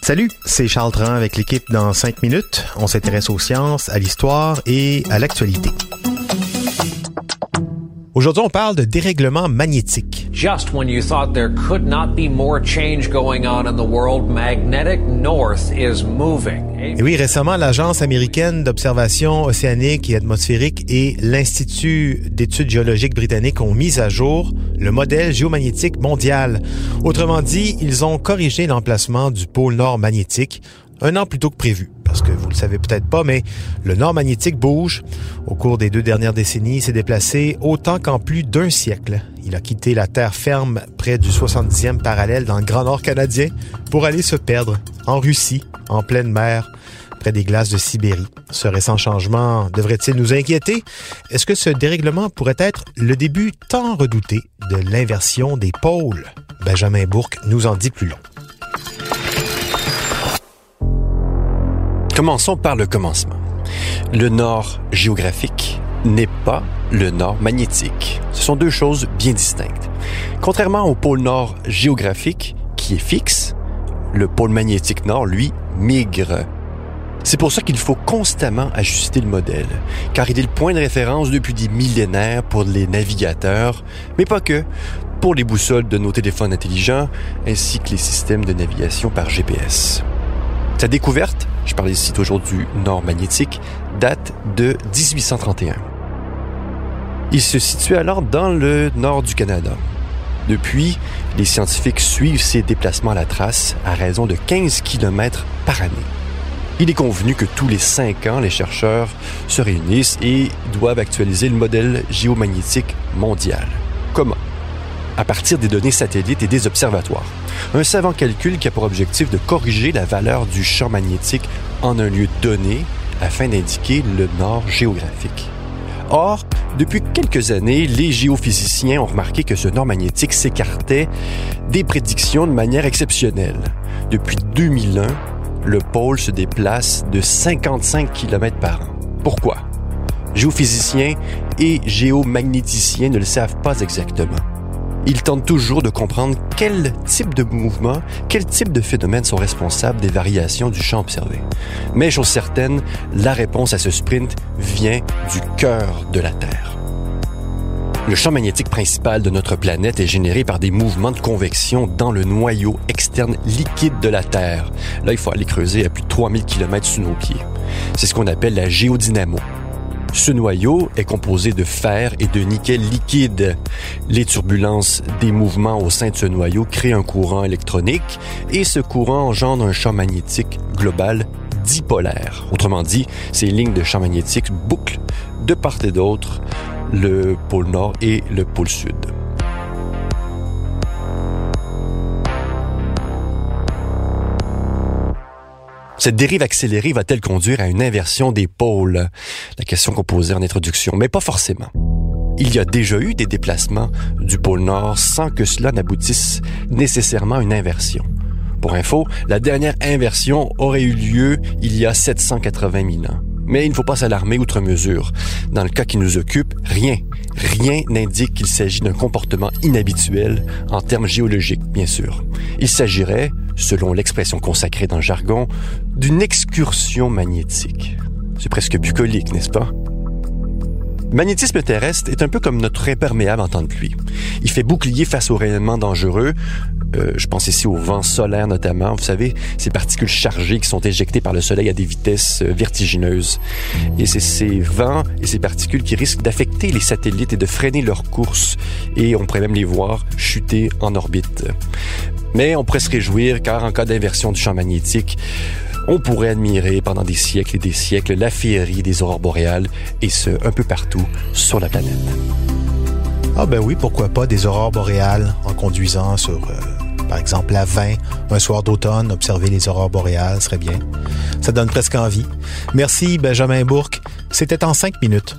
Salut, c'est Charles Tran avec l'équipe dans 5 minutes. On s'intéresse aux sciences, à l'histoire et à l'actualité. Aujourd'hui, on parle de dérèglement magnétique. Just when you thought there could not be more change going on in the world, magnetic north is moving. Et oui, récemment, l'Agence américaine d'observation océanique et atmosphérique et l'Institut d'études géologiques britanniques ont mis à jour le modèle géomagnétique mondial. Autrement dit, ils ont corrigé l'emplacement du pôle nord magnétique un an plus tôt que prévu. Parce que vous le savez peut-être pas, mais le nord magnétique bouge. Au cours des deux dernières décennies, il s'est déplacé autant qu'en plus d'un siècle. Il a quitté la terre ferme près du 70e parallèle dans le Grand Nord canadien pour aller se perdre en Russie, en pleine mer, près des glaces de Sibérie. Ce récent changement devrait-il nous inquiéter? Est-ce que ce dérèglement pourrait être le début tant redouté de l'inversion des pôles? Benjamin Bourque nous en dit plus long. Commençons par le commencement. Le nord géographique n'est pas le nord magnétique. Ce sont deux choses bien distinctes. Contrairement au pôle nord géographique, qui est fixe, le pôle magnétique nord, lui, migre. C'est pour ça qu'il faut constamment ajuster le modèle, car il est le point de référence depuis des millénaires pour les navigateurs, mais pas que, pour les boussoles de nos téléphones intelligents, ainsi que les systèmes de navigation par GPS. Sa découverte, je parle ici toujours du nord magnétique, date de 1831. Il se situe alors dans le nord du Canada. Depuis, les scientifiques suivent ses déplacements à la trace à raison de 15 km par année. Il est convenu que tous les cinq ans, les chercheurs se réunissent et doivent actualiser le modèle géomagnétique mondial. Comment? À partir des données satellites et des observatoires un savant calcul qui a pour objectif de corriger la valeur du champ magnétique en un lieu donné afin d'indiquer le nord géographique. Or, depuis quelques années, les géophysiciens ont remarqué que ce nord magnétique s'écartait des prédictions de manière exceptionnelle. Depuis 2001, le pôle se déplace de 55 km par an. Pourquoi? Géophysiciens et géomagnéticiens ne le savent pas exactement. Ils tentent toujours de comprendre quel type de mouvement, quel type de phénomènes sont responsables des variations du champ observé. Mais chose certaine, la réponse à ce sprint vient du cœur de la Terre. Le champ magnétique principal de notre planète est généré par des mouvements de convection dans le noyau externe liquide de la Terre. Là, il faut aller creuser à plus de 3000 km sous nos pieds. C'est ce qu'on appelle la géodynamo. Ce noyau est composé de fer et de nickel liquide. Les turbulences des mouvements au sein de ce noyau créent un courant électronique et ce courant engendre un champ magnétique global dipolaire. Autrement dit, ces lignes de champ magnétique bouclent de part et d'autre le pôle nord et le pôle sud. Cette dérive accélérée va-t-elle conduire à une inversion des pôles? La question qu'on posait en introduction, mais pas forcément. Il y a déjà eu des déplacements du pôle Nord sans que cela n'aboutisse nécessairement à une inversion. Pour info, la dernière inversion aurait eu lieu il y a 780 000 ans. Mais il ne faut pas s'alarmer outre mesure. Dans le cas qui nous occupe, rien, rien n'indique qu'il s'agit d'un comportement inhabituel en termes géologiques, bien sûr. Il s'agirait, selon l'expression consacrée le jargon, d'une excursion magnétique. C'est presque bucolique, n'est-ce pas? Magnétisme terrestre est un peu comme notre imperméable en temps de pluie. Il fait bouclier face aux rayonnements dangereux. Euh, je pense ici au vent solaire notamment. Vous savez, ces particules chargées qui sont éjectées par le soleil à des vitesses euh, vertigineuses. Et c'est ces vents et ces particules qui risquent d'affecter les satellites et de freiner leur course. Et on pourrait même les voir chuter en orbite. Mais on pourrait se réjouir car en cas d'inversion du champ magnétique, on pourrait admirer pendant des siècles et des siècles la féerie des aurores boréales, et ce, un peu partout sur la planète. Ah ben oui, pourquoi pas des aurores boréales en conduisant sur, euh, par exemple, la 20, un soir d'automne, observer les aurores boréales serait bien. Ça donne presque envie. Merci Benjamin Bourque. C'était en cinq minutes.